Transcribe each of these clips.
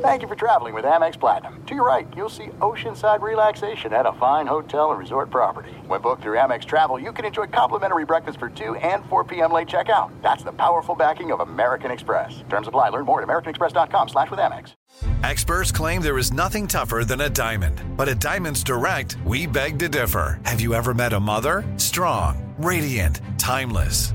Thank you for traveling with Amex Platinum. To your right, you'll see oceanside relaxation at a fine hotel and resort property. When booked through Amex Travel, you can enjoy complimentary breakfast for 2 and 4 p.m. late checkout. That's the powerful backing of American Express. Terms apply. Learn more at americanexpress.com slash with Amex. Experts claim there is nothing tougher than a diamond. But at Diamonds Direct, we beg to differ. Have you ever met a mother? Strong, radiant, timeless.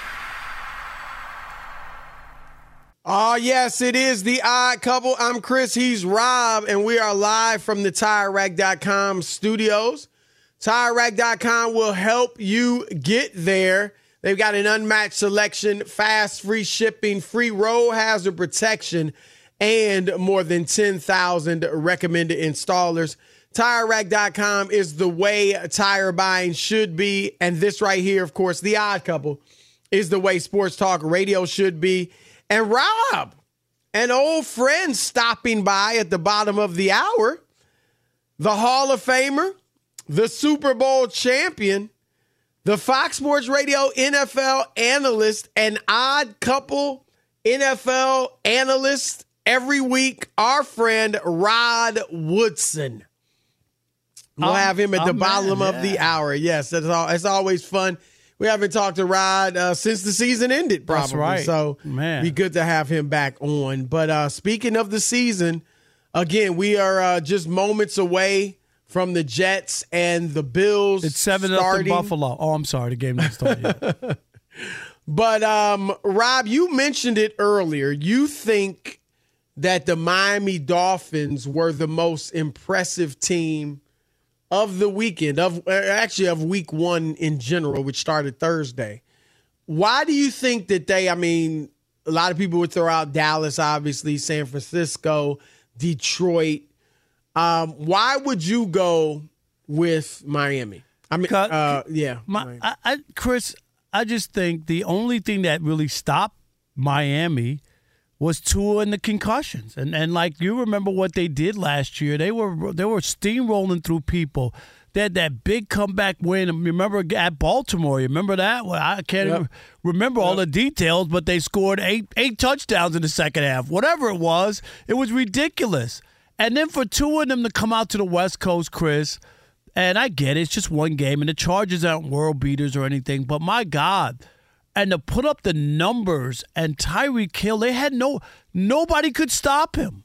Oh, yes, it is the odd couple. I'm Chris, he's Rob, and we are live from the TireRack.com studios. TireRack.com will help you get there. They've got an unmatched selection, fast, free shipping, free road hazard protection, and more than 10,000 recommended installers. TireRack.com is the way tire buying should be. And this right here, of course, the odd couple, is the way sports talk radio should be. And Rob, an old friend stopping by at the bottom of the hour, the Hall of Famer, the Super Bowl champion, the Fox Sports Radio NFL analyst, an odd couple NFL analyst every week, our friend Rod Woodson. We'll I'm- have him at the I'm bottom mad, of the hour. Yes, that's all. It's always fun. We haven't talked to Rod uh, since the season ended, probably. That's right. So, Man. be good to have him back on. But uh, speaking of the season, again, we are uh, just moments away from the Jets and the Bills. It's seven nothing starting. Buffalo. Oh, I'm sorry, the game didn't start yet. But um, Rob, you mentioned it earlier. You think that the Miami Dolphins were the most impressive team of the weekend, of uh, actually of week one in general, which started Thursday. Why do you think that they? I mean, a lot of people would throw out Dallas, obviously, San Francisco, Detroit. Um, why would you go with Miami? I mean, uh, yeah, My, I, I, Chris, I just think the only thing that really stopped Miami was Tua and the concussions, and and like you remember what they did last year, they were they were steamrolling through people. They had that big comeback win. Remember at Baltimore? You remember that? Well, I can't Yep. even remember all the details, but they scored eight eight touchdowns in the second half. Whatever it was, it was ridiculous. And then for two of them to come out to the West Coast, Chris, and I get it, it's just one game, and the Chargers aren't world beaters or anything, but my God. And to put up the numbers and Tyreek Hill, they had no nobody could stop him.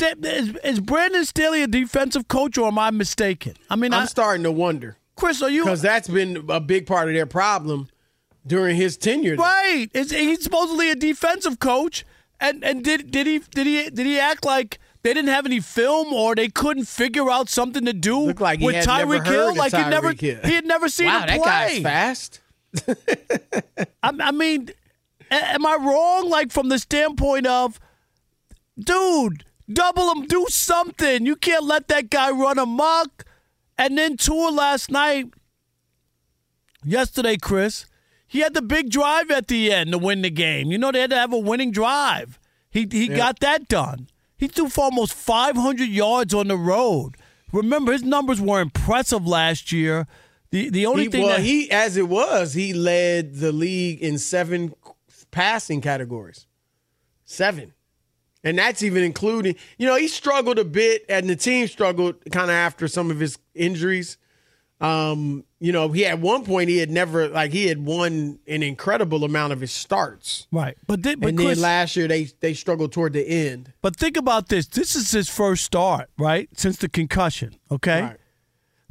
Is, is Brandon Staley a defensive coach, or am I mistaken? I mean, I'm I, starting to wonder. Chris, are you because that's been a big part of their problem during his tenure. right? Is he's supposedly a defensive coach, and and did did he did he did he act like? They didn't have any film, or they couldn't figure out something to do Looked like with had never Tyreek Hill. heard of Like he never, Tyreek Hill. he had never seen wow, him that play. guy's fast. I, I mean, am I wrong? Like from the standpoint of, dude, double him, do something. You can't let that guy run amok. And then Tua last night, yesterday, Chris, he had the big drive at the end to win the game. You know they had to have a winning drive. He he got that done. He threw for almost 500 yards on the road. Remember, his numbers were impressive last year. The the only He, thing well, that he as it was, he led the league in seven passing categories. Seven. And that's even including, you know, he struggled a bit and the team struggled kind of after some of his injuries. Um, you know, he at one point he had never like he had won an incredible amount of his starts. right, but, thi- but and Chris, then last year they they struggled toward the end. But think about this. This is his first start, right? Since the concussion, okay? Right.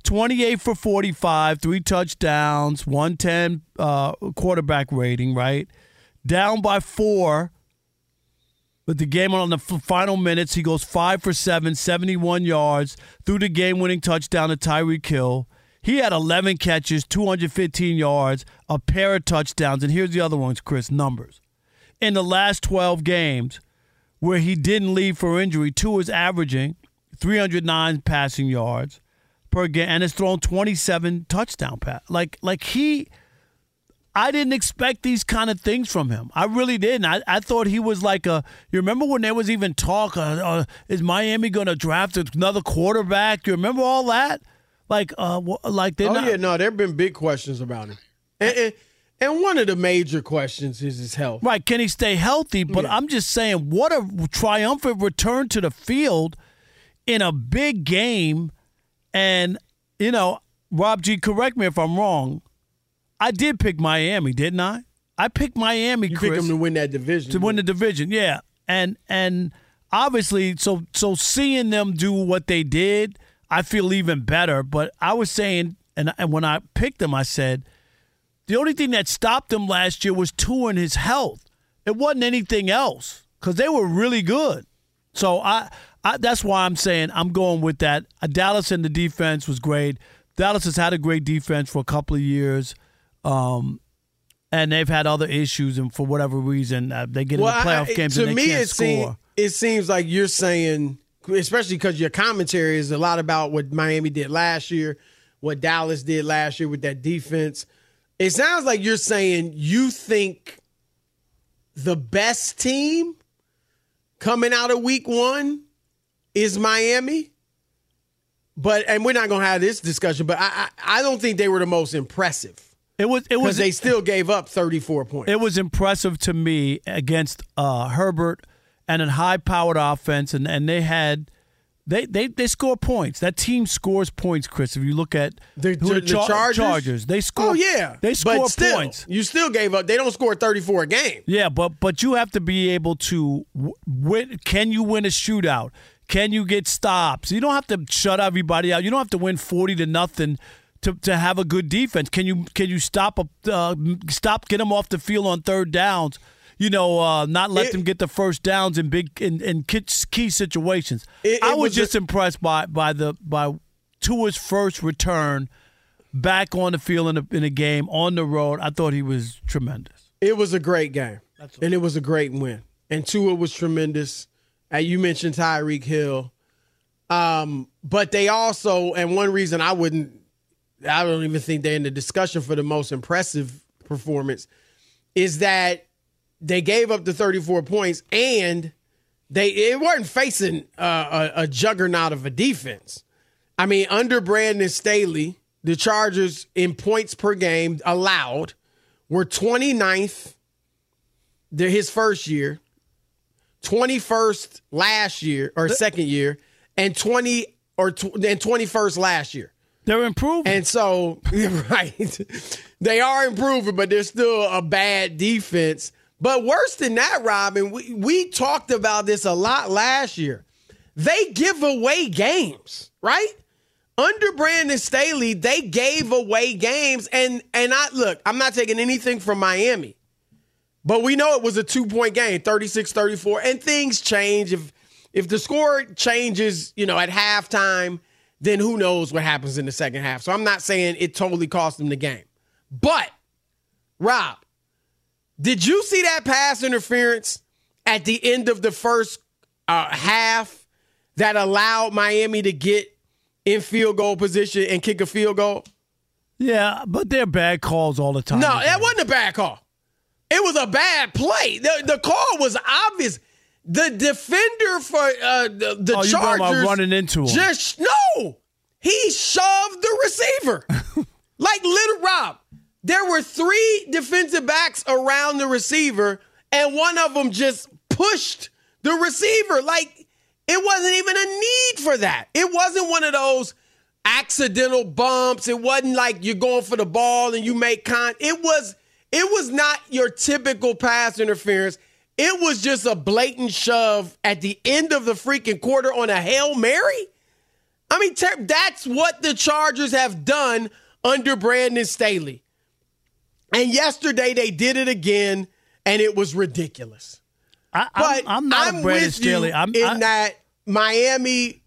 28 for 45, three touchdowns, 110 uh, quarterback rating, right? Down by four But the game on the final minutes. He goes five for seven, 71 yards, threw the game winning touchdown to Tyreek Hill. He had 11 catches, 215 yards, a pair of touchdowns. And here's the other ones, Chris numbers. In the last 12 games, where he didn't leave for injury, Tua is averaging 309 passing yards game and has thrown 27 touchdown pass. Like like he I didn't expect these kind of things from him. I really didn't. I, I thought he was like a. You remember when there was even talk? Uh, uh, is Miami going to draft another quarterback? You remember all that? Like, uh, like they. Oh not, yeah, no, there have been big questions about him. And, and and one of the major questions is his health. Right. Can he stay healthy? But I'm just saying, what a triumphant return to the field in a big game. And, you know, Rob G, correct me if I'm wrong. I did pick Miami, didn't I? I picked Miami, You Chris, pick him to win that division. to win the division. Yeah. And and obviously so so seeing them do what they did, I feel even better. But I was saying and and when I picked them, I said the only thing that stopped them last year was and his health. It wasn't anything else because they were really good. So I, I that's why I'm saying I'm going with that. Uh, Dallas and the defense was great. Dallas has had a great defense for a couple of years, um, and they've had other issues, and for whatever reason, uh, they get Well, in the playoff I- games to me, it seems it seems like you're saying, especially because your commentary is a lot about what Miami did last year, what Dallas did last year with that defense. It sounds like you're saying you think the best team coming out of Week One is Miami. But and we're not gonna have this discussion, but I I, I don't think they were the most impressive it was it was they still gave up 34 points. it was impressive to me against uh, Herbert and a high powered offense, and, and they had they, they they score points. That team scores points, Chris. If you look at The, the, Char- Chargers? Chargers, they score. Oh yeah, they score but still, points. You still gave up. They don't score thirty four a game. Yeah, but but you have to be able to w- win. Can you win a shootout? Can you get stops? You don't have to shut everybody out. You don't have to win forty to nothing to, to have a good defense. Can you can you stop a uh, stop get them off the field on third downs? You know, uh, not let It- them get the first downs in big in, in key, situations. It- I was was just a- impressed by by the by Tua's first return back on the field in a, in a game on the road. I thought he was tremendous. It was a great game, and it was a great win. And Tua was tremendous. You mentioned Tyreek Hill, um, but they also, and one reason I wouldn't, I don't even think they're in the discussion for the most impressive performance, is that they gave up the 34 points and they it weren't facing a, a juggernaut of a defense. I mean, under Brandon Staley, the Chargers in points per game allowed were 29th the, his first year, 21st last year or second year, and 20 or tw- and 21st last year. They're improving. And so, right, they are improving, but they're still a bad defense. But worse than that, Robin, we, we talked about this a lot last year. They give away games, right? Under Brandon Staley, they gave away games. And and I look, I'm not taking anything from Miami. But we know it was a two-point game, 36-34, and things change. If if the score changes, you know, at halftime, then who knows what happens in the second half. So I'm not saying it totally cost them the game. But Rob, Did you see that pass interference at the end of the first uh, half that allowed Miami to get in field goal position and kick a field goal? Yeah, but they're bad calls all the time. No, that wasn't a bad call. It was a bad play. The, the call was obvious. The defender for uh, the, the Oh, Chargers running into him. Just no, he shoved the receiver like little Rob. There were three defensive backs around the receiver, and one of them just pushed the receiver. Like it wasn't even a need for that. It wasn't one of those accidental bumps. It wasn't like you're going for the ball and you make con. It was it was not your typical pass interference. It was just a blatant shove at the end of the freaking quarter on a Hail Mary. I mean, ter- that's what the Chargers have done under Brandon Staley. And yesterday they did it again, and it was ridiculous. I, But I'm, I'm not I'm a Brandon Staley. I'm, in I, that Miami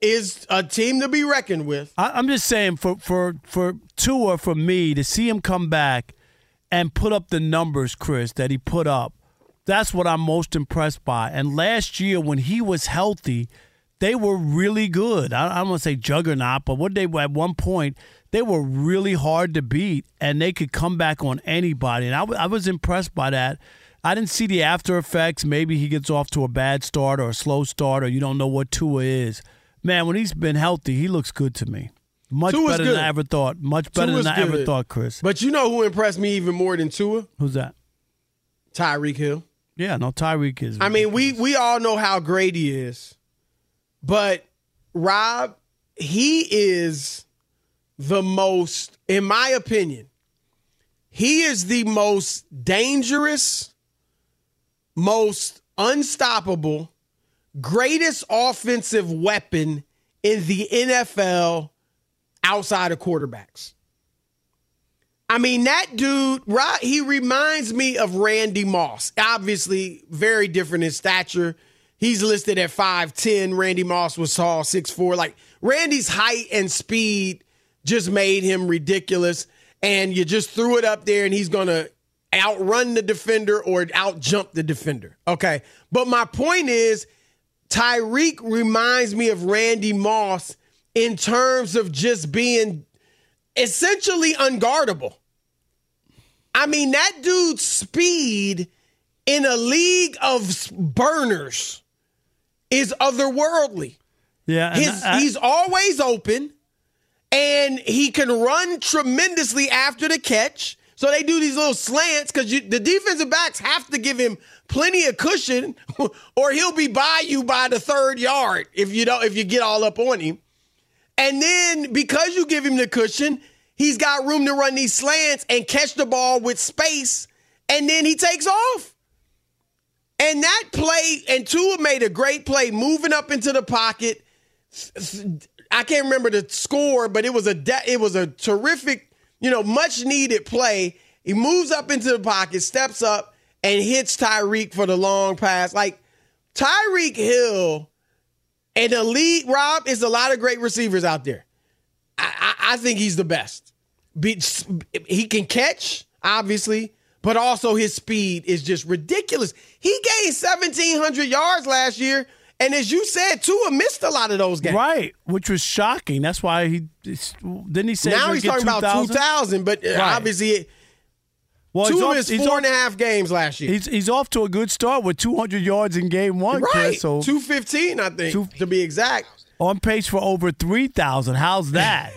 is a team to be reckoned with. I, I'm just saying for for for Tua for me to see him come back and put up the numbers, Chris, that he put up. That's what I'm most impressed by. And last year when he was healthy, they were really good. I, don't want to say juggernaut, but what they at one point they were really hard to beat, and they could come back on anybody. And I, w- I was impressed by that. I didn't see the after effects. Maybe he gets off to a bad start or a slow start, or you don't know what Tua is. Man, when he's been healthy, he looks good to me. Much Tua's better good. than I ever thought. Much better Tua's than I ever thought, Chris. But you know who impressed me even more than Tua? Who's that? Tyreek Hill. Yeah, no, Tyreek is. I mean, we we all know how great he is, but Rob, he is the most, in my opinion, he is the most dangerous, most unstoppable, greatest offensive weapon in the NFL outside of quarterbacks. I mean, that dude, right? He reminds me of Randy Moss. Obviously, very different in stature. He's listed at 5'10. Randy Moss was tall, 6'4. Like, Randy's height and speed just made him ridiculous. And you just threw it up there, and he's going to outrun the defender or outjump the defender. Okay. But my point is, Tyreek reminds me of Randy Moss in terms of just being essentially unguardable. I mean, that dude's speed in a league of burners is otherworldly. yeah, His, I- he's always open and he can run tremendously after the catch. So they do these little slants because the defensive backs have to give him plenty of cushion, or he'll be by you by the third yard if you don't if you get all up on him. And then because you give him the cushion, he's got room to run these slants and catch the ball with space, and then he takes off. And that play, and Tua made a great play moving up into the pocket. I can't remember the score, but it was a de- it was a terrific, you know, much needed play. He moves up into the pocket, steps up, and hits Tyreek for the long pass. Like Tyreek Hill, an elite Rob is a lot of great receivers out there. I, I, I think he's the best. Be, he can catch, obviously, but also his speed is just ridiculous. He gained 1,700 yards last year, and as you said, Tua missed a lot of those games. right, which was shocking. That's why he didn't he say Now he's talking about 2,000? 2,000, but uh, Right. obviously, Well, two he's of off, his he's four off- and a half games last year. He's he's off to a good start with 200 yards in game one, right. Chris. So 215, I think, Two- to be exact. on pace for over 3,000. How's that?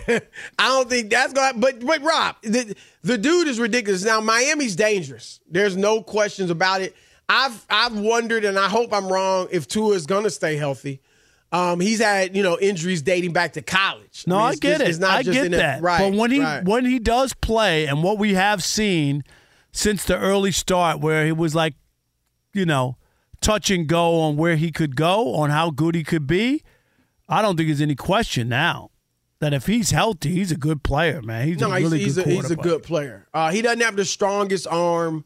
I don't think that's going to, but, but Rob, the, the dude is ridiculous. Now, Miami's dangerous. There's no questions about it. I've, I've wondered, and I hope I'm wrong, if Tua is going to stay healthy. Um, he's had, you know, injuries dating back to college. No, mean, I, get just- it. It's not I just get that. right. but when he right. when he does play, and what we have seen since the early start, where he was like, you know, touch and go on where he could go, on how good he could be, I don't think there's any question now that if he's healthy, he's a good player, man. He's No, a really he's, good a, he's a good player. Uh, he doesn't have the strongest arm.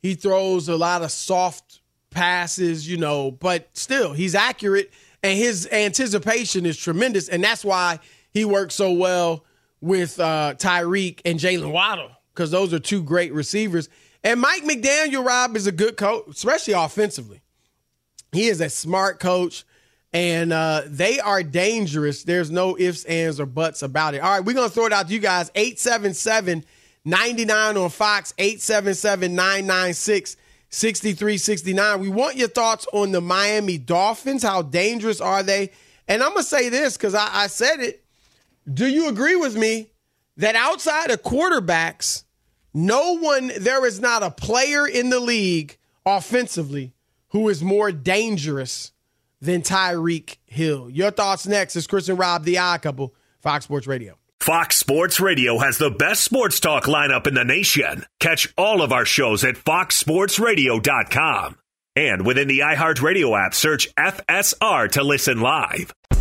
He throws a lot of soft passes, you know, but still, he's accurate and his anticipation is tremendous. And that's why he works so well with uh, Tyreek and Jalen Waddle because those are two great receivers. And Mike McDaniel, Rob, is a good coach, especially offensively. He is a smart coach, and uh, they are dangerous. There's no ifs, ands, or buts about it. All right, we're going to throw it out to you guys 877 99 on Fox, 877 996 6369. We want your thoughts on the Miami Dolphins. How dangerous are they? And I'm going to say this because I, I said it. Do you agree with me that outside of quarterbacks, no one, there is not a player in the league offensively who is more dangerous than Tyreek Hill? Your thoughts next is Chris and Rob, the odd couple, Fox Sports Radio. Fox Sports Radio has the best sports talk lineup in the nation. Catch all of our shows at foxsportsradio.com. And within the iHeartRadio app, search FSR to listen live.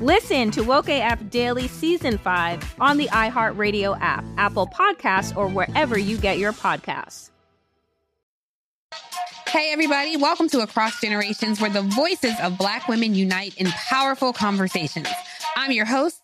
Listen to Woke AF Daily Season 5 on the iHeartRadio app, Apple Podcasts, or wherever you get your podcasts. Hey, everybody, welcome to Across Generations, where the voices of Black women unite in powerful conversations. I'm your host,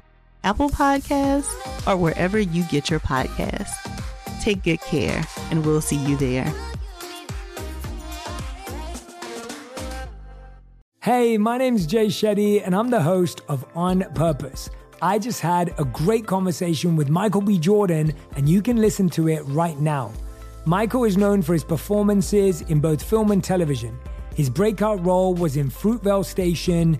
Apple Podcasts, or wherever you get your podcasts. Take good care, and we'll see you there. Hey, my name's Jay Shetty, and I'm the host of On Purpose I just had a great conversation with Michael B. Jordan, and you can listen to it right now. Michael is known for his performances in both film and television. His breakout role was in Fruitvale Station,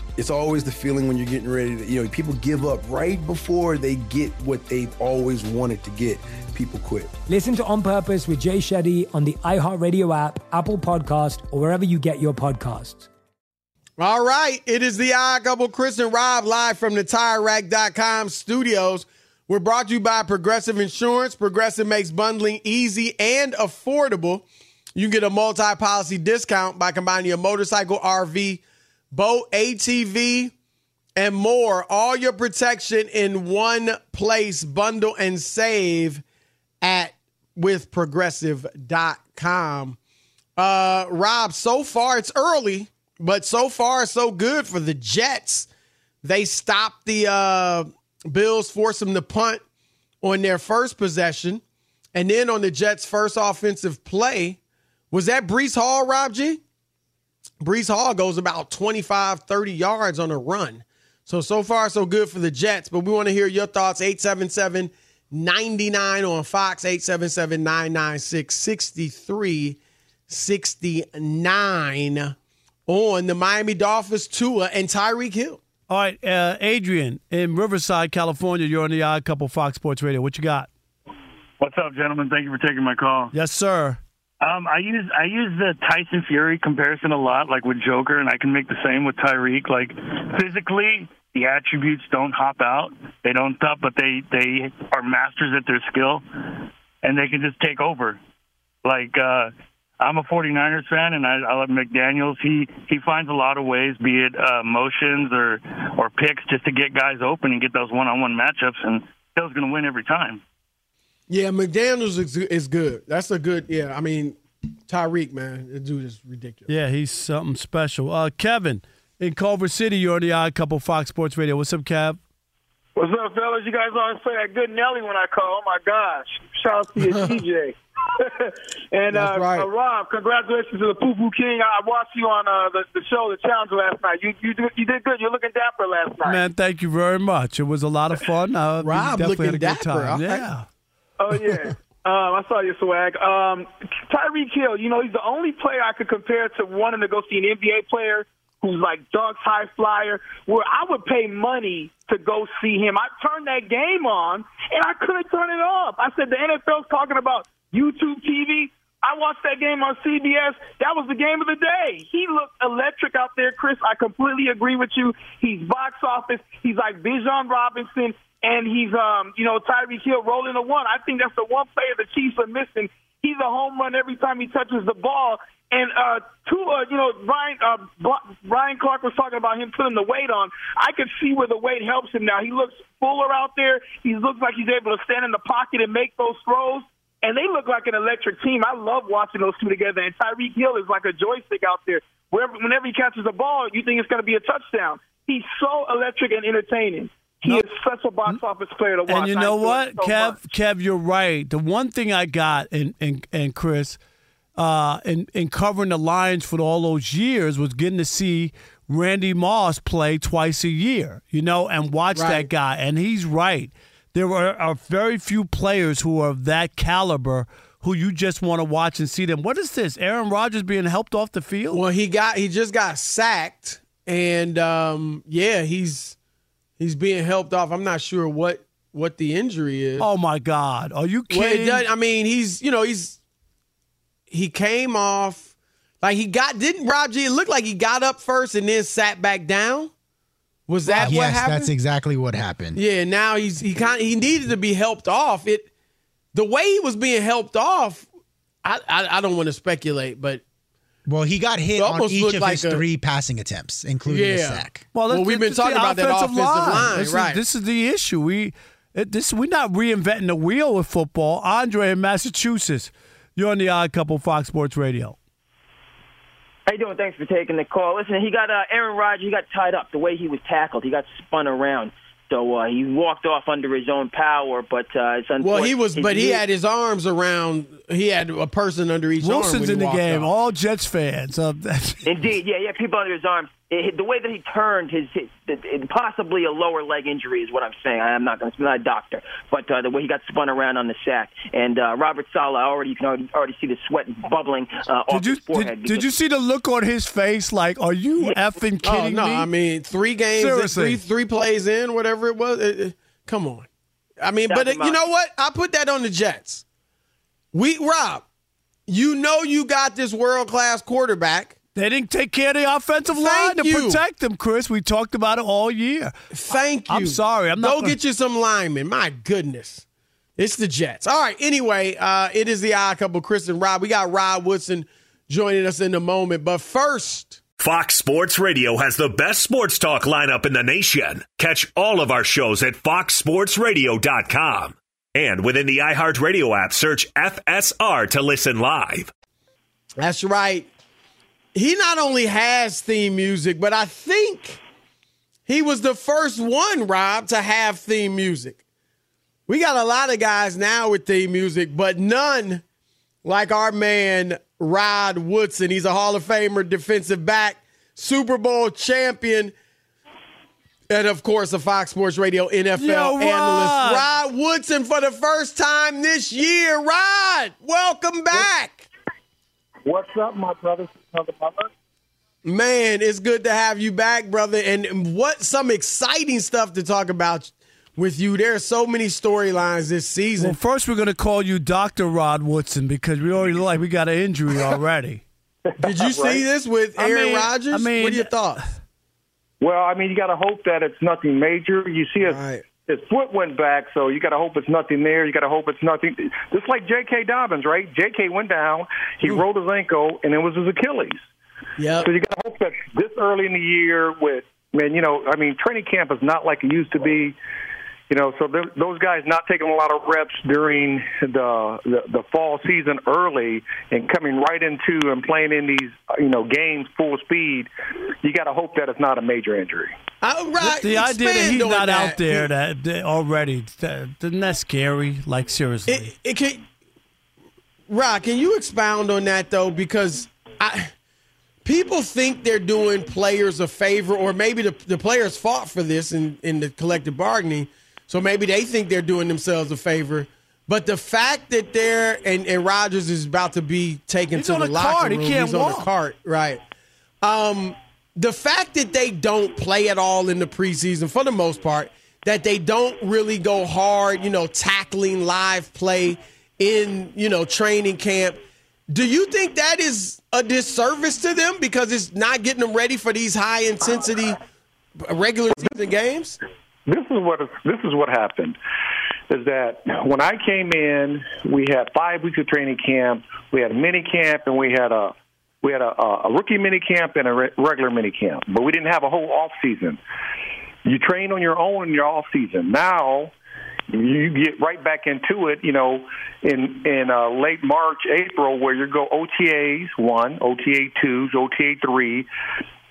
It's always the feeling when you're getting ready to, you know, people give up right before they get what they've always wanted to get. People quit. Listen to On Purpose with Jay Shetty on the iHeartRadio app, Apple Podcast, or wherever you get your podcasts. All right. It is the odd couple, Chris and Rob, live from the TireRack.com studios. We're brought to you by Progressive Insurance. Progressive makes bundling easy and affordable. You can get a multi policy discount by combining your motorcycle, RV, boat, ATV, and more. All your protection in one place. Bundle and save at with progressive.com. Uh, Rob, so far it's early, but so far so good for the Jets. They stopped the uh, Bills, forced them to punt on their first possession. And then on the Jets' first offensive play, was that Breece Hall, Rob G? Breece Hall goes about 25, 30 yards on a run. So, so far, so good for the Jets. But we want to hear your thoughts. 877 99 on Fox, 877 996 6369 on the Miami Dolphins, Tua, and Tyreek Hill. All right, uh, Adrian in Riverside, California. You're on the Odd Couple Fox Sports Radio. What you got? What's up, gentlemen? Thank you for taking my call. Yes, sir. Um, I use I use the Tyson Fury comparison a lot, like with Joker, and I can make the same with Tyreek. Like physically, the attributes don't hop out, they don't stop, but they they are masters at their skill, and they can just take over. Like uh, I'm a 49ers fan, and I, I love McDaniel's. He he finds a lot of ways, be it uh, motions or or picks, just to get guys open and get those one-on-one matchups, and Hill's going to win every time. Yeah, McDaniels is, is good. That's a good. Yeah, I mean, Tyreek, man, the dude is ridiculous. Yeah, he's something special. Uh, Kevin in Culver City, you're on the Odd Couple Fox Sports Radio. What's up, Kev? What's up, fellas? You guys always play that good Nelly when I call. Oh my gosh! Shout out to you, TJ. and uh, right. uh, Rob, congratulations to the Poo Poo King. I watched you on uh, the, the show, the challenge last night. You you did, you did good. You're looking dapper last night. Man, thank you very much. It was a lot of fun. Uh, Rob definitely had a looking good dapper. time. All right. Oh yeah. Um, I saw your swag. Um, Tyreek Hill, you know, he's the only player I could compare to wanting to go see an NBA player who's like Doug's high flyer, where I would pay money to go see him. I turned that game on and I couldn't turn it off. I said the NFL's talking about YouTube TV. I watched that game on CBS. That was the game of the day. He looked electric out there, Chris. I completely agree with you. He's box office. He's like Bijan Robinson and he's um you know Tyreek Hill rolling a one. I think that's the one player the Chiefs are missing. He's a home run every time he touches the ball. And uh, Tua, uh, you know, Brian uh, Brian Clark was talking about him putting the weight on. I could see where the weight helps him now. He looks fuller out there. He looks like he's able to stand in the pocket and make those throws. And they look like an electric team. I love watching those two together. And Tyreek Hill is like a joystick out there. Wherever, whenever he catches a ball, you think it's going to be a touchdown. He's so electric and entertaining. He is such a box office player to watch. And you know I what, so Kev? much. Kev, you're right. The one thing I got, and and and Chris, uh, in in covering the Lions for all those years, was getting to see Randy Moss play twice a year. You know, and watch that guy. And he's right. There are, are very few players who are of that caliber who you just want to watch and see them. What is this? Aaron Rodgers being helped off the field? Well, he got he just got sacked, and um, yeah, he's he's being helped off. I'm not sure what what the injury is. Oh my God! Are you Well, kidding? does, I mean, he's you know he's he came off like he got didn't Rob G. It looked like he got up first and then sat back down. Was that what yes, happened? that's exactly what happened. Yeah, now he's he kind he needed to be helped off. It the way he was being helped off. I I, I don't want to speculate, but Well, he got hit on almost each of like his a- three passing attempts, including a sack. Well, Well, we've been talking about that offensive line, This is- this is the issue. We it, this we're not reinventing the wheel with football. Andre in Massachusetts, you're on the Odd Couple Fox Sports Radio. How you doing? Thanks for taking the call. Listen, he got uh, Aaron Rodgers. He got tied up the way he was tackled. He got spun around. So uh, he walked off under his own power, but uh, it's unfortunate. Well, he was, but he had his arms around. He had a person under each arm. Wilson's when in the game. off. All Jets fans. Uh, Indeed, yeah, yeah. People under his arms. It, the way that he turned his, his it, possibly a lower leg injury is what I'm saying. I am not going to, not a doctor, but uh, the way he got spun around on the sack and uh, Robert Saleh already you can already, already see the sweat bubbling uh, off did you his forehead. did, did you see the look on his face? Like, are you effing Oh kidding no! me? I mean, three games, Seriously. three three plays in, whatever it was. it- it- come on. I mean, but That's you know what? I put that on the Jets. We Rob, you know you got this world class quarterback. They didn't take care of the offensive line Thank to you. protect them, Chris. We talked about it all year. Thank you. I'm sorry. I'm not Go gonna- get you some linemen. My goodness. It's the Jets. All right. Anyway, uh, it is the odd couple, Chris and Rob. We got Rod Woodson joining us in a moment. But first, Fox Sports Radio has the best sports talk lineup in the nation. Catch all of our shows at foxsportsradio.com. And within the iHeartRadio app, search FSR to listen live. That's right. He not only has theme music, but I think he was the first one, Rob, to have theme music. We got a lot of guys now with theme music, but none like our man Rod Woodson. He's a Hall of Famer defensive back, Super Bowl champion, and of course a Fox Sports Radio NFL Yo, analyst. Rod. Rod Woodson for the first time this year. Rod, welcome back. What's up, my brothers and brothers? Man, it's good to have you back, brother. And what some exciting stuff to talk about with you. There are so many storylines this season. Well, first we're going to call you Doctor Rod Woodson because we already look like we got an injury already. Did you see this with I Aaron mean- Rodgers? I mean- what are your thoughts? Well, I mean, you got to hope that it's nothing major. You see, his, his foot went back, so you got to hope it's nothing there. You got to hope it's nothing. Just like J.K. Dobbins, right? J.K. went down, he hmm. rolled his ankle, and it was his Achilles. Yeah. So you got to hope that this early in the year, with man, you know, I mean, training camp is not like it used to be. You know, so th- those guys not taking a lot of reps during the, the the fall season early and coming right into and playing in these you know games full speed. You got to hope that it's not a major injury. Uh, right. The idea that he's not that. out there that, that already, that, isn't that scary? Like, seriously. It, it can, Rock, can you expound on that though? Because I, people think they're doing players a favor, or maybe the, the players fought for this in, in the collective bargaining, so maybe they think they're doing themselves a favor. But the fact that they're and, and Rodgers is about to be taken He's to on the locker cart. He room, can't he's on walk. a cart, right? Um, the fact that they don't play at all in the preseason, for the most part, that they don't really go hard, you know, tackling live play in, you know, training camp. Do you think that is a disservice to them because it's not getting them ready for these high intensity regular season games? This is what this is what happened. Is that when I came in, we had five weeks of training camp, we had a mini camp, and we had a we had a, a rookie mini camp and a re- regular mini camp, but we didn't have a whole off season. You train on your own in your off season. Now you get right back into it, you know, in in uh, late March, April, where you go OTAs one, OTA twos, OTA three.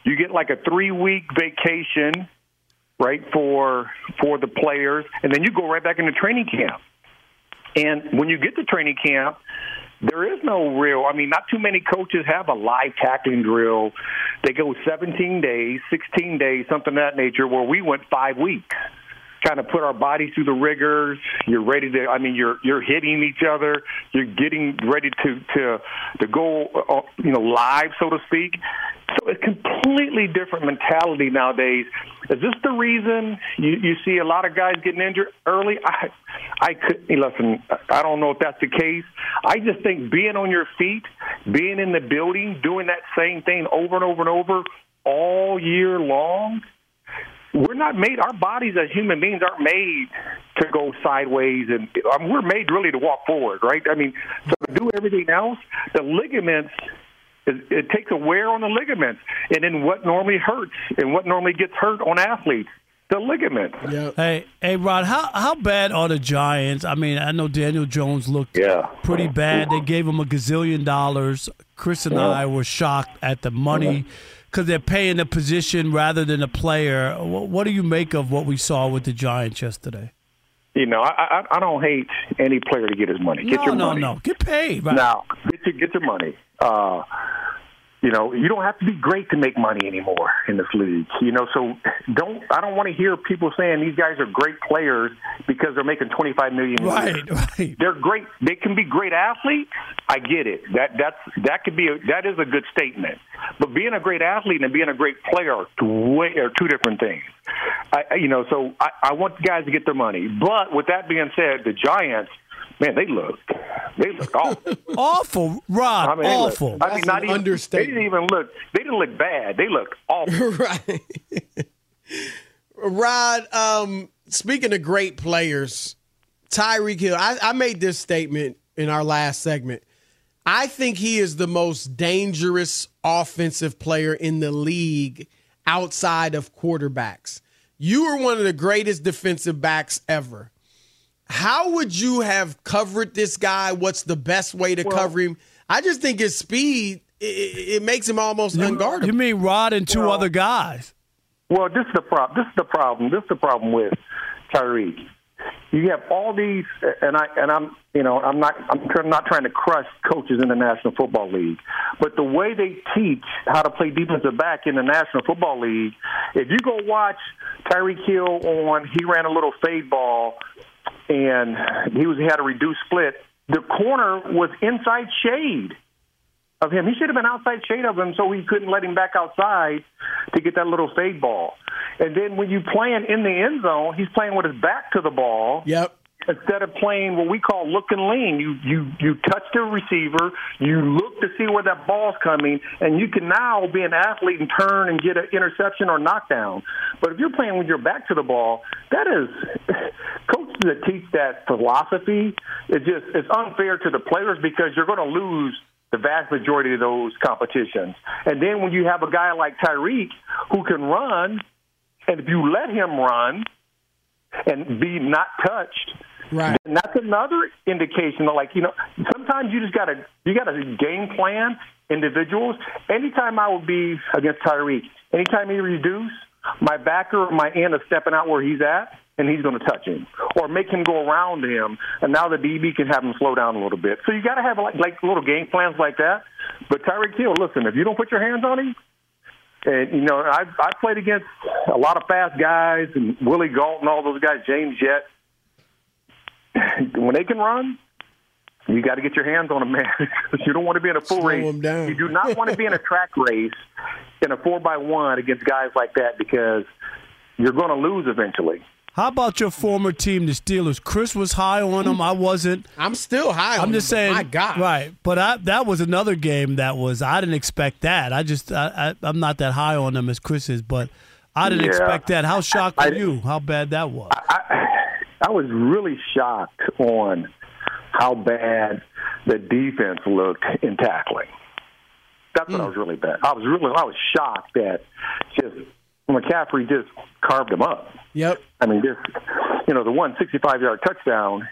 You get like a three week vacation, right for for the players, and then you go right back into training camp. And when you get to training camp, there is no real. I mean, not too many coaches have a live tackling drill. They go 17 days, 16 days, something of that nature. Where we went five weeks, kind of put our bodies through the rigors. You're ready to. I mean, you're you're hitting each other. You're getting ready to to to go, uh, you know, live, so to speak. So it's completely different mentality nowadays. Is this the reason you, you see a lot of guys getting injured early? I, I could listen. I don't know if that's the case. I just think being on your feet, being in the building, doing that same thing over and over and over all year long. We're not made. Our bodies as human beings aren't made to go sideways, and I mean, we're made really to walk forward, right? I mean, so to do everything else, the ligaments it, it takes a wear on the ligaments, and then what normally hurts and what normally gets hurt on athletes, the ligaments. Hey, hey, Rod, how how bad are the Giants? I mean, I know Daniel Jones looked yeah. pretty bad. They gave him a gazillion dollars. Chris and Yeah. I were shocked at the money because they're paying the position rather than the player. What, what do you make of what we saw with the Giants yesterday? You know, I, I I don't hate any player to get his money. Get no, your no, money. no. Get paid. Right? Now, get your get your money. Uh, you know, you don't have to be great to make money anymore in this league. You know, so don't. I don't want to hear people saying these guys are great players because they're making twenty five million. Right, right. They're great. They can be great athletes. I get it. That that's that could be a, that is a good statement. But being a great athlete and being a great player are two, way, are two different things. I, you know, so I, I want guys to get their money. But with that being said, the Giants, man, they look they look awful. awful, Rob. I mean, they look- awful. I mean, not even, They didn't even look. They didn't look bad. They looked awful. right. Rod, um, speaking of great players, Tyreek Hill, I, I made this statement in our last segment. I think he is the most dangerous offensive player in the league outside of quarterbacks. You are one of the greatest defensive backs ever. How would you have covered this guy? What's the best way to cover him? I just think his speed it, it makes him almost unguardable. You mean Rod and two other guys? Well, this is the problem. This is the problem. This is the problem with Tyreek. You have all these, and I and I'm you know I'm not I'm tr- not trying to crush coaches in the National Football League, but the way they teach how to play defensive back in the National Football League, if you go watch Tyreek Hill on, he ran a little fade ball, and he was he had a reduced split. The corner was inside shade of him. He should have been outside shade of him so he couldn't let him back outside to get that little fade ball. And then when you playing in the end zone, he's playing with his back to the ball. Yep. Instead of playing what we call look and lean, you you you touch the receiver, you look to see where that ball's coming, and you can now be an athlete and turn and get an interception or knockdown. But if you're playing with your back to the ball, that is coaches that teach that philosophy. It just it's unfair to the players because you're going to lose the vast majority of those competitions. And then when you have a guy like Tyreek who can run, and if you let him run and be not touched, right. then that's another indication of like, you know, sometimes you just gotta you gotta game plan individuals. Anytime I would be against Tyreek, anytime he reduce, my backer or my end is stepping out where he's at and he's going to touch him or make him go around him. And now the DB can have him slow down a little bit. So you got to have like, like little game plans like that. But Tyreek Hill, listen, if you don't put your hands on him, and you know, I've I've played against a lot of fast guys and Willie Gault, and all those guys, James Jett. When they can run, you got to get your hands on them, man. you don't want to be in a full Slow race. 'em down. You do not want to be in a track race in a four by one against guys like that because you're going to lose eventually. How about your former team, the Steelers? Chris was high on them. I wasn't. I'm still high on them. I'm just them, saying. my God. Right, but I, that was another game that was. I didn't expect that. I just. I, I, I'm not that high on them as Chris is, but I didn't Yeah. expect that. How shocked were I- you? How bad that was? I was really shocked on how bad the defense looked in tackling. That's what I was hmm. really bad. I was really I was shocked that just McCaffrey just carved him up. Yep. I mean, just you know, the one 65 yard touchdown.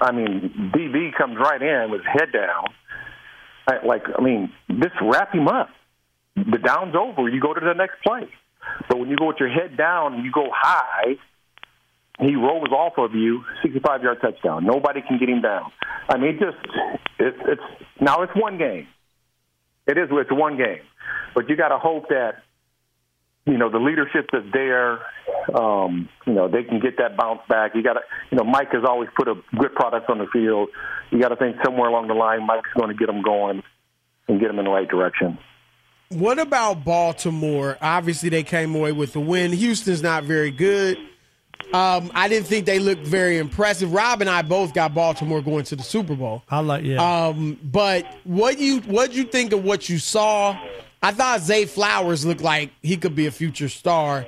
I mean, DB comes right in with his head down. I, like, I mean, just wrap him up. The down's over. You go to the next play. But when you go with your head down and you go high, he rolls off of you, 65 yard touchdown. Nobody can get him down. I mean, just it's it's now it's one game. It is it's one game, but you got to hope that you know the leadership that's there. Um, you know they can get that bounce back. You got to you know Mike has always put a good product on the field. You got to think somewhere along the line Mike's going to get them going and get them in the right direction. What about Baltimore? Obviously, they came away with the win. Houston's not very good. Um, I didn't think they looked very impressive. Rob and I both got Baltimore going to the Super Bowl. I like yeah. Um, but what you what you think of what you saw? I thought Zay Flowers looked like he could be a future star.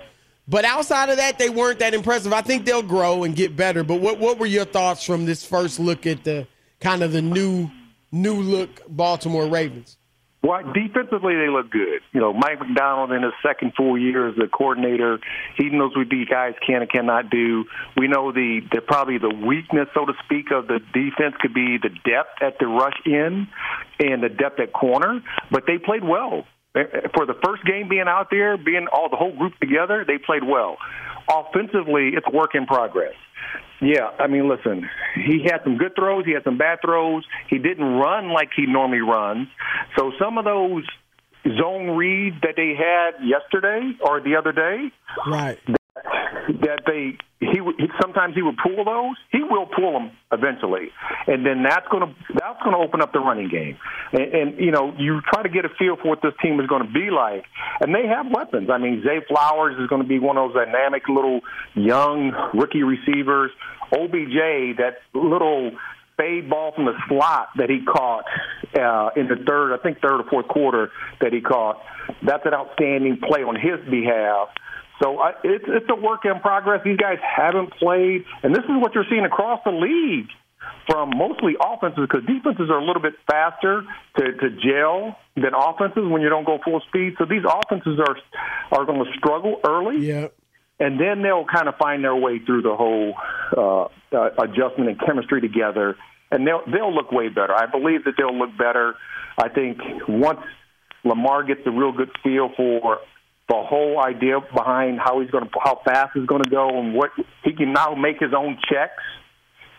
But outside of that, they weren't that impressive. I think they'll grow and get better. But what what were your thoughts from this first look at the kind of the new new look Baltimore Ravens? Well, defensively, they look good. You know, Mike Macdonald in his second full year as the coordinator, he knows what these guys can and cannot do. We know the, the probably the weakness, so to speak, of the defense could be the depth at the rush in and the depth at corner, but they played well eh, eh, For the first game being out there, being all the whole group together, they played well. Offensively, it's work in progress. Yeah, I mean, listen, he had some good throws, he had some bad throws. He didn't run like he normally runs. So some of those zone reads that they had yesterday or the other day, right? That they he, he sometimes he would pull those. He will pull them eventually, and then that's going to that's going to open up the running game. And, and you know, you try to get a feel for what this team is going to be like, and they have weapons. I mean, Zay Flowers is going to be one of those dynamic little young rookie receivers. OBJ, that little fade ball from the slot that he caught uh, in the third, I think third or fourth quarter that he caught. That's an outstanding play on his behalf. So uh, it's it's a work in progress. These guys haven't played, and this is what you're seeing across the league from mostly offenses because defenses are a little bit faster to, to gel than offenses when you don't go full speed. So these offenses are are going to struggle early. Yeah. And then they'll kind of find their way through the whole uh, uh, adjustment and chemistry together, and they'll they'll look way better. I believe that they'll look better. I think once Lamar gets a real good feel for the whole idea behind how he's going to, how fast he's going to go, and what he can now make his own checks.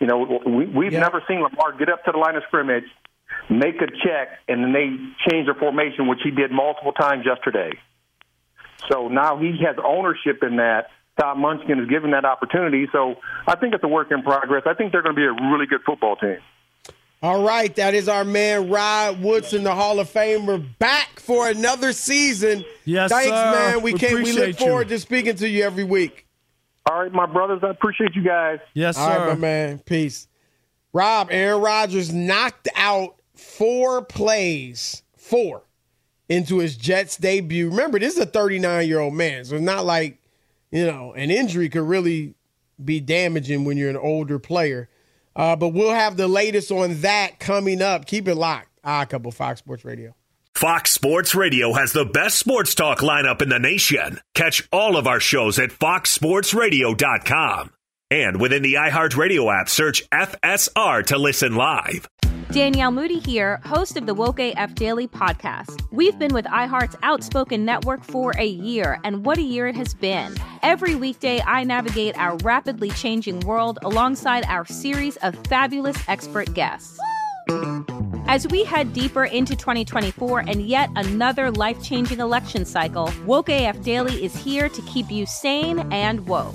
You know, we, we've Yeah. never seen Lamar get up to the line of scrimmage, make a check, and then they change their formation, which he did multiple times yesterday. So now he has ownership in that. Todd Monken is given that opportunity. So I think it's a work in progress. I think they're going to be a really good football team. All right, that is our man Rod Woodson, the Hall of Famer, back for another season. Yes, Thanks, sir. man. We, We can't. We look appreciate you. forward to speaking to you every week. All right, my brothers, I appreciate you guys. Yes, All right, sir. my man. Peace. Rob, Aaron Rodgers knocked out four plays, four, into his Jets debut. Remember, this is a 39 year old man, so it's not like you know an injury could really be damaging when you're an older player. Uh, but we'll have the latest on that coming up. Keep it locked. Ah, couple Fox Sports Radio. Fox Sports Radio has the best sports talk lineup in the nation. Catch all of our shows at foxsportsradio.com. And within the iHeartRadio app, search FSR to listen live. Danielle Moody here, host of the Woke AF Daily podcast. We've been with iHeart's Outspoken Network for a year, and what a year it has been. Every weekday, I navigate our rapidly changing world alongside our series of fabulous expert guests. As we head deeper into 2024 and yet another life changing election cycle, Woke AF Daily is here to keep you sane and woke.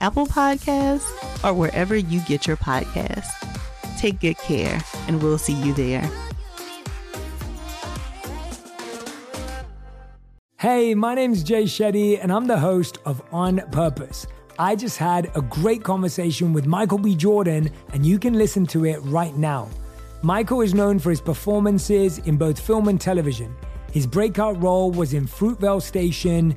Apple Podcasts, or wherever you get your podcasts. Take good care, and we'll see you there. Hey, my name's Jay Shetty, and I'm the host of On Purpose. I just had a great conversation with Michael B. Jordan, and you can listen to it right now. Michael is known for his performances in both film and television. His breakout role was in Fruitvale Station,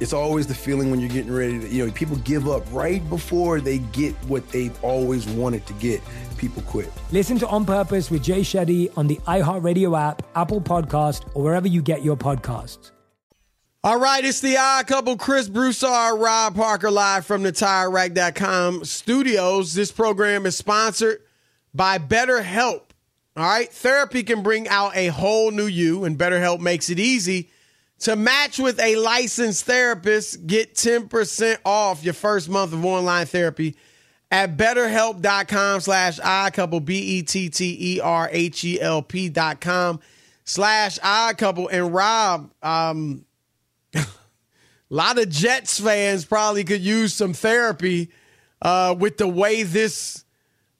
It's always the feeling when you're getting ready to, you know, people give up right before they get what they've always wanted to get. People quit. Listen to On Purpose with Jay Shetty on the iHeartRadio app, Apple Podcast, or wherever you get your podcasts. All right, it's the odd couple, Chris Broussard, Rob Parker, live from the TireRack.com studios. This program is sponsored by BetterHelp. All right, therapy can bring out a whole new you, and BetterHelp makes it easy to match with a licensed therapist. Get 10% off your first month of online therapy at betterhelp.com slash iCouple, B-E-T-T-E-R-H-E-L-P dot com slash iCouple. And Rob, um, a lot of Jets fans probably could use some therapy uh, with the way this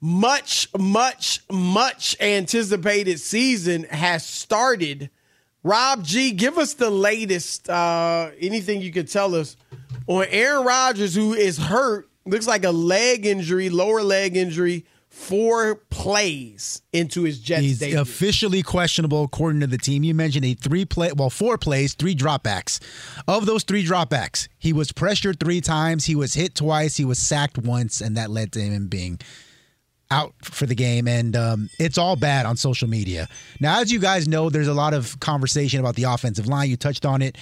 much, much, much anticipated season has started. Rob G, give us the latest. Uh, anything you could tell us on Aaron Rodgers, who is hurt, looks like a leg injury, lower leg injury, four plays into his Jets He's debut. officially questionable according to the team. You mentioned a three play, well, four plays, three dropbacks. Of those three dropbacks, he was pressured three times, he was hit twice, he was sacked once, and that led to him being out for the game. And um, it's all bad on social media. Now, as you guys know, there's a lot of conversation about the offensive line. You touched on it.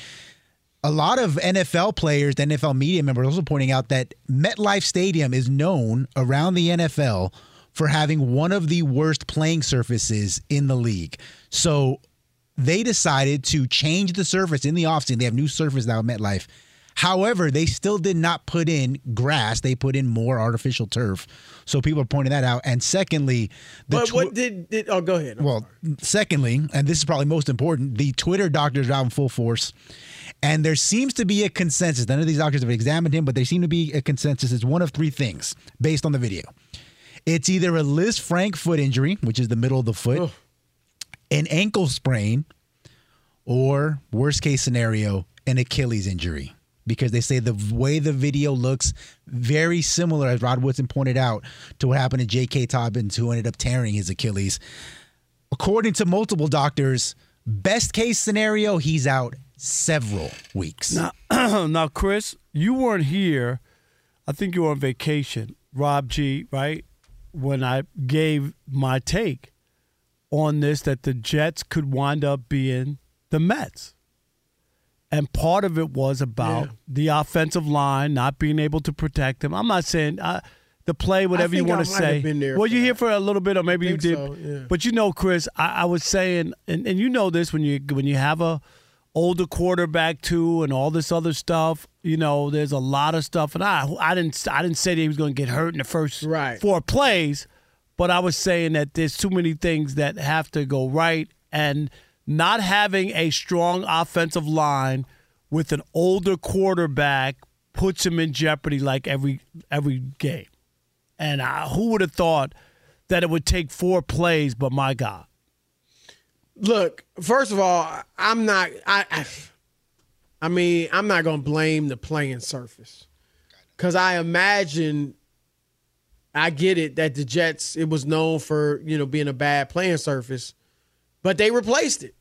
A lot of NFL players, the NFL media members, also pointing out that MetLife Stadium is known around the NFL for having one of the worst playing surfaces in the league. So they decided to change the surface in the offseason. They have new surface now at MetLife. However, they still did not put in grass. They put in more artificial turf. So people are pointing that out. And secondly, the but tw- what did, did oh go ahead. well, secondly, and this is probably most important, the Twitter doctors are out in full force. And there seems to be a consensus. None of these doctors have examined him, but there seem to be a consensus. It's one of three things based on the video. It's either a Lisfranc foot injury, which is the middle of the foot, an ankle sprain, or worst case scenario, an Achilles injury. Because they say the way the video looks very similar, as Rod Woodson pointed out, to what happened to J.K. Dobbins, who ended up tearing his Achilles. According to multiple doctors, best case scenario, he's out several weeks. Now, now, Chris, you weren't here. I think you were on vacation, Rob G. Right when I gave my take on this, that the Jets could wind up being the Mets, and part of it was about Yeah. the offensive line not being able to protect them. I'm not saying. Uh, the play, whatever you want to say. been there well, for you here for a little bit, or maybe you did. so, yeah. But you know, Chris, I, I was saying, and, and you know this when you when you have a older quarterback too, and all this other stuff. You know, there's a lot of stuff, and I I didn't I didn't say that he was going to get hurt in the first four plays, but I was saying that there's too many things that have to go right, and not having a strong offensive line with an older quarterback puts him in jeopardy like every every game. And uh, who would have thought that it would take four plays? But my God, Look, first of all, I'm not. I, I, I mean, I'm not going to blame the playing surface because I imagine. I get it that the Jets it was known for you know being a bad playing surface, but they replaced it,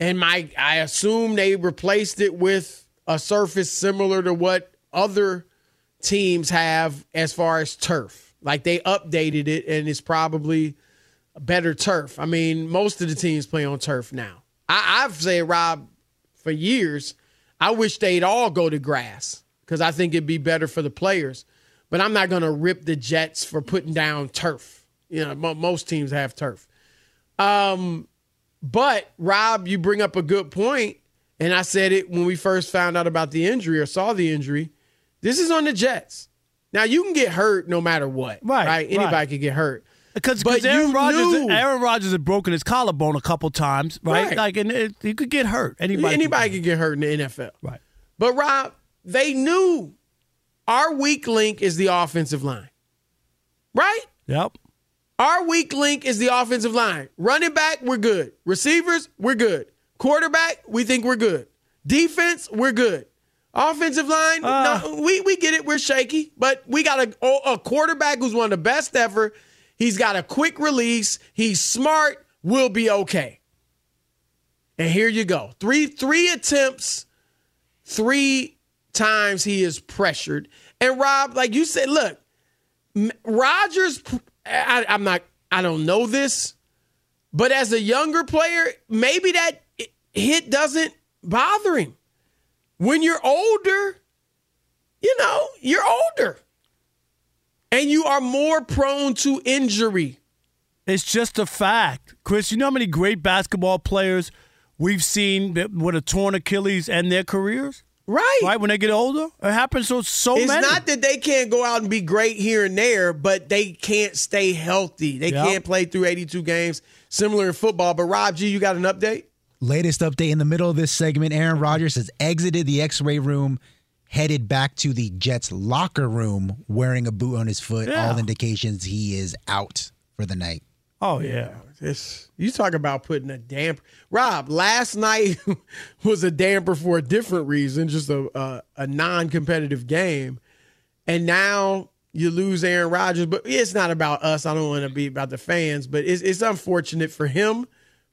and my I assume they replaced it with a surface similar to what other teams have as far as turf. Like they updated it and it's probably better turf. I mean, most of the teams play on turf now. I, I've said, Rob, for years, I wish they'd all go to grass because I think it'd be better for the players. But I'm not going to rip the Jets for putting down turf. You know, mo- most teams have turf. Um, but Rob, you bring up a good point, and I said it when we first found out about the injury or saw the injury. This is on the Jets. Now you can get hurt no matter what, right? right? Anybody right. can get hurt. Because Aaron Rodgers, Aaron Rodgers had broken his collarbone a couple times, right? Right. Like, and it, he could get hurt. Anybody, Anybody can get hurt in the NFL. Right. But Rob, they knew our weak link is the offensive line. Right? Yep. Our weak link is the offensive line. Running back, we're good. Receivers, we're good. Quarterback, we think we're good. Defense, we're good. Offensive line, ah. no, we, we get it. We're shaky, but we got a, a quarterback who's one of the best ever. He's got a quick release. He's smart. We'll be okay. And here you go. Three three attempts, three times he is pressured. And Rob, like you said, look, Rodgers, I, I'm not, I don't know this, but as a younger player, maybe that hit doesn't bother him. When you're older, you know, you're older. And you are more prone to injury. It's just a fact. Chris, you know how many great basketball players we've seen with a torn Achilles and their careers? Right. Right, when they get older? It happens to so it's many. not that they can't go out and be great here and there, but they can't stay healthy. They Yep. can't play through 82 games, similar in football. But Rob G, you got an update? Latest update in the middle of this segment Aaron Rodgers has exited the x ray room, headed back to the Jets locker room wearing a boot on his foot. Yeah. All indications he is out for the night. Oh, yeah. This, you talk about putting a damper. Rob, last night was a damper for a different reason, just a, a, a non competitive game. And now you lose Aaron Rodgers. But it's not about us. I don't want to be about the fans, but it's, it's unfortunate for him,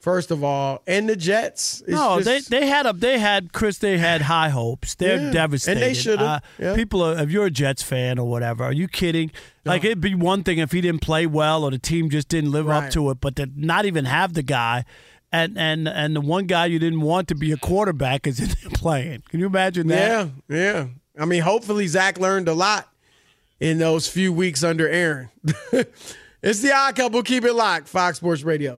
first of all, and the Jets. No, just- they they had a they had Chris. They had high hopes. They're Yeah, and they should've. Uh, Yeah. People, are, if you're a Jets fan or whatever, are you kidding? Like it'd be one thing if he didn't play well or the team just didn't live up to it, but to not even have the guy, and and and the one guy you didn't want to be a quarterback is in there playing. Can you imagine that? Yeah, yeah. I mean, hopefully Zach learned a lot in those few weeks under Aaron. it's the odd couple. Keep it locked. Fox Sports Radio.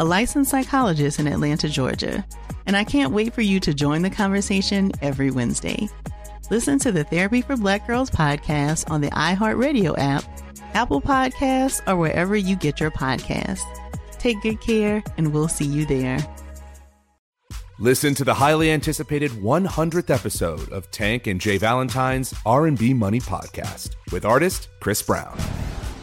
a licensed psychologist in Atlanta, Georgia, and I can't wait for you to join the conversation every Wednesday. Listen to the Therapy for Black Girls podcast on the iHeartRadio app, Apple Podcasts, or wherever you get your podcasts. Take good care, and we'll see you there. Listen to the highly anticipated 100th episode of Tank and Jay Valentine's R&B Money podcast with artist Chris Brown.